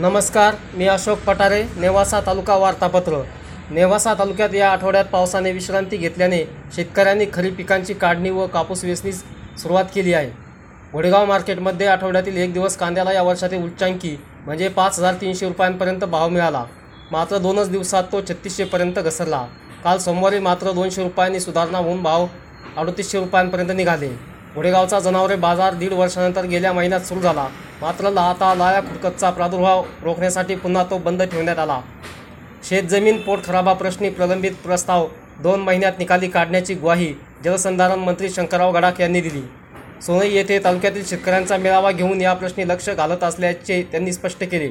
नमस्कार मी अशोक पटारे नेवासा तालुका वार्तापत्र. नेवासा तालुक्यात या आठवड्यात पावसाने विश्रांती घेतल्याने शेतकऱ्यांनी खरीप पिकांची काढणी व कापूस वेचणीस सुरुवात केली आहे. घोडेगाव मार्केटमध्ये आठवड्यातील एक दिवस कांद्याला या वर्षातील उच्चांकी म्हणजे पाच हजार तीनशे रुपयांपर्यंत भाव मिळाला. मात्र दोनच दिवसात तो छत्तीसशेपर्यंत घसरला. काल सोमवारी मात्र दोनशे रुपयांनी सुधारणा होऊन भाव अडतीसशे रुपयांपर्यंत निघाले. घोडेगावचा जनावरे बाजार दीड वर्षानंतर गेल्या महिन्यात सुरू झाला. मात्र लाता लाया खुडकतचा प्रादुर्भाव रोखण्यासाठी पुन्हा तो बंद ठेवण्यात आला. शेतजमीन पोटखराबाप्रश्नी प्रलंबित प्रस्ताव दोन महिन्यात निकाली काढण्याची ग्वाही जलसंधारण मंत्री शंकरराव गडाख यांनी दिली. सोनई येथे तालुक्यातील शेतकऱ्यांचा मेळावा घेऊन या प्रश्नी लक्ष घालत असल्याचे त्यांनी स्पष्ट केले.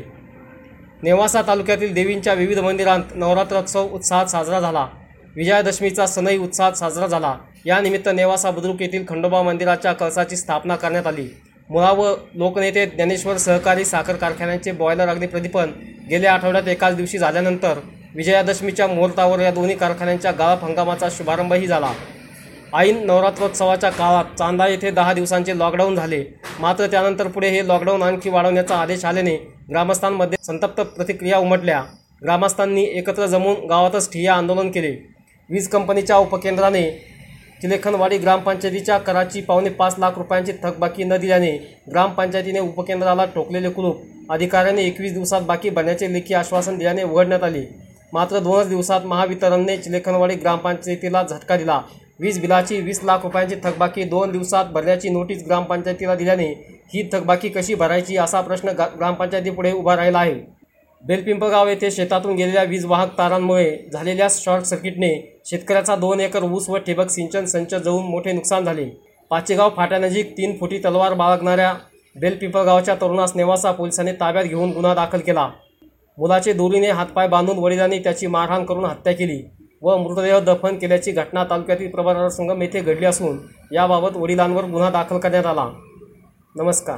नेवासा तालुक्यातील देवींच्या विविध मंदिरांत नवरात्रोत्सव उत्साहात साजरा झाला. विजयादशमीचा सणही उत्साहात साजरा झाला. यानिमित्त नेवासा बुद्रुक येथील खंडोबा मंदिराच्या कळसाची स्थापना करण्यात आली. मुळा व लोकनेते ज्ञानेश्वर सहकारी साखर कारखान्याचे बॉयलर अग्निप्रदीपन गेल्या आठवड्यात एकाच दिवशी झाल्यानंतर विजयादशमीच्या मुहूर्तावर या दोन्ही कारखान्यांच्या गाळप हंगामाचा शुभारंभही झाला. ऐन नवरात्रोत्सवाच्या काळात चांदा येथे दहा दिवसांचे लॉकडाऊन झाले. मात्र त्यानंतर पुढे हे लॉकडाऊन आणखी वाढवण्याचा आदेश आल्याने ग्रामस्थांमध्ये संतप्त प्रतिक्रिया उमटल्या. ग्रामस्थांनी एकत्र जमून गावातच ठिय्या आंदोलन केले. वीज कंपनीच्या उपकेंद्राने चिलेखनवाडी ग्रामपंचायतीच्या कराची पावणे पाच लाख रुपयांची थकबाकी न दिल्याने ग्रामपंचायतीने उपकेंद्राला ठोकलेले कुलूप. अधिकाऱ्याने एकवीस दिवसात बाकी भरण्याचे लेखी आश्वासन दिल्याने उघडण्यात आले. मात्र दोनच दिवसात महावितरणने चिलेखनवाडी ग्रामपंचायतीला झटका दिला. वीज बिलाची वीस लाख रुपयांची थकबाकी दोन दिवसात भरण्याची नोटीस ग्रामपंचायतीला दिल्याने ही थकबाकी कशी भरायची असा प्रश्न ग्रामपंचायतीपुढे उभा राहिला आहे. बेलपिंपगाव येथे शेतातून गेलेल्या वीज वाहक तारांमुळे झालेल्या शॉर्ट सर्किटने शेतकऱ्याचा दोन एकर ऊस व ठिबक सिंचन संच जाऊन मोठे नुकसान झाले. पाचेगाव फाट्यानजीक तीन फुटी तलवार बाळगणाऱ्या बेलपिंपळगावच्या तरुणास नेवासा पोलिसांनी ताब्यात घेऊन गुन्हा दाखल केला. मुलाचे दोरीने हातपाय बांधून वडिलांनी त्याची मारहाण करून हत्या केली व मृतदेह दफन केल्याची घटना तालुक्यातील प्रभार संगम येथे घडली असून याबाबत वडिलांवर गुन्हा दाखल करण्यात आला. नमस्कार.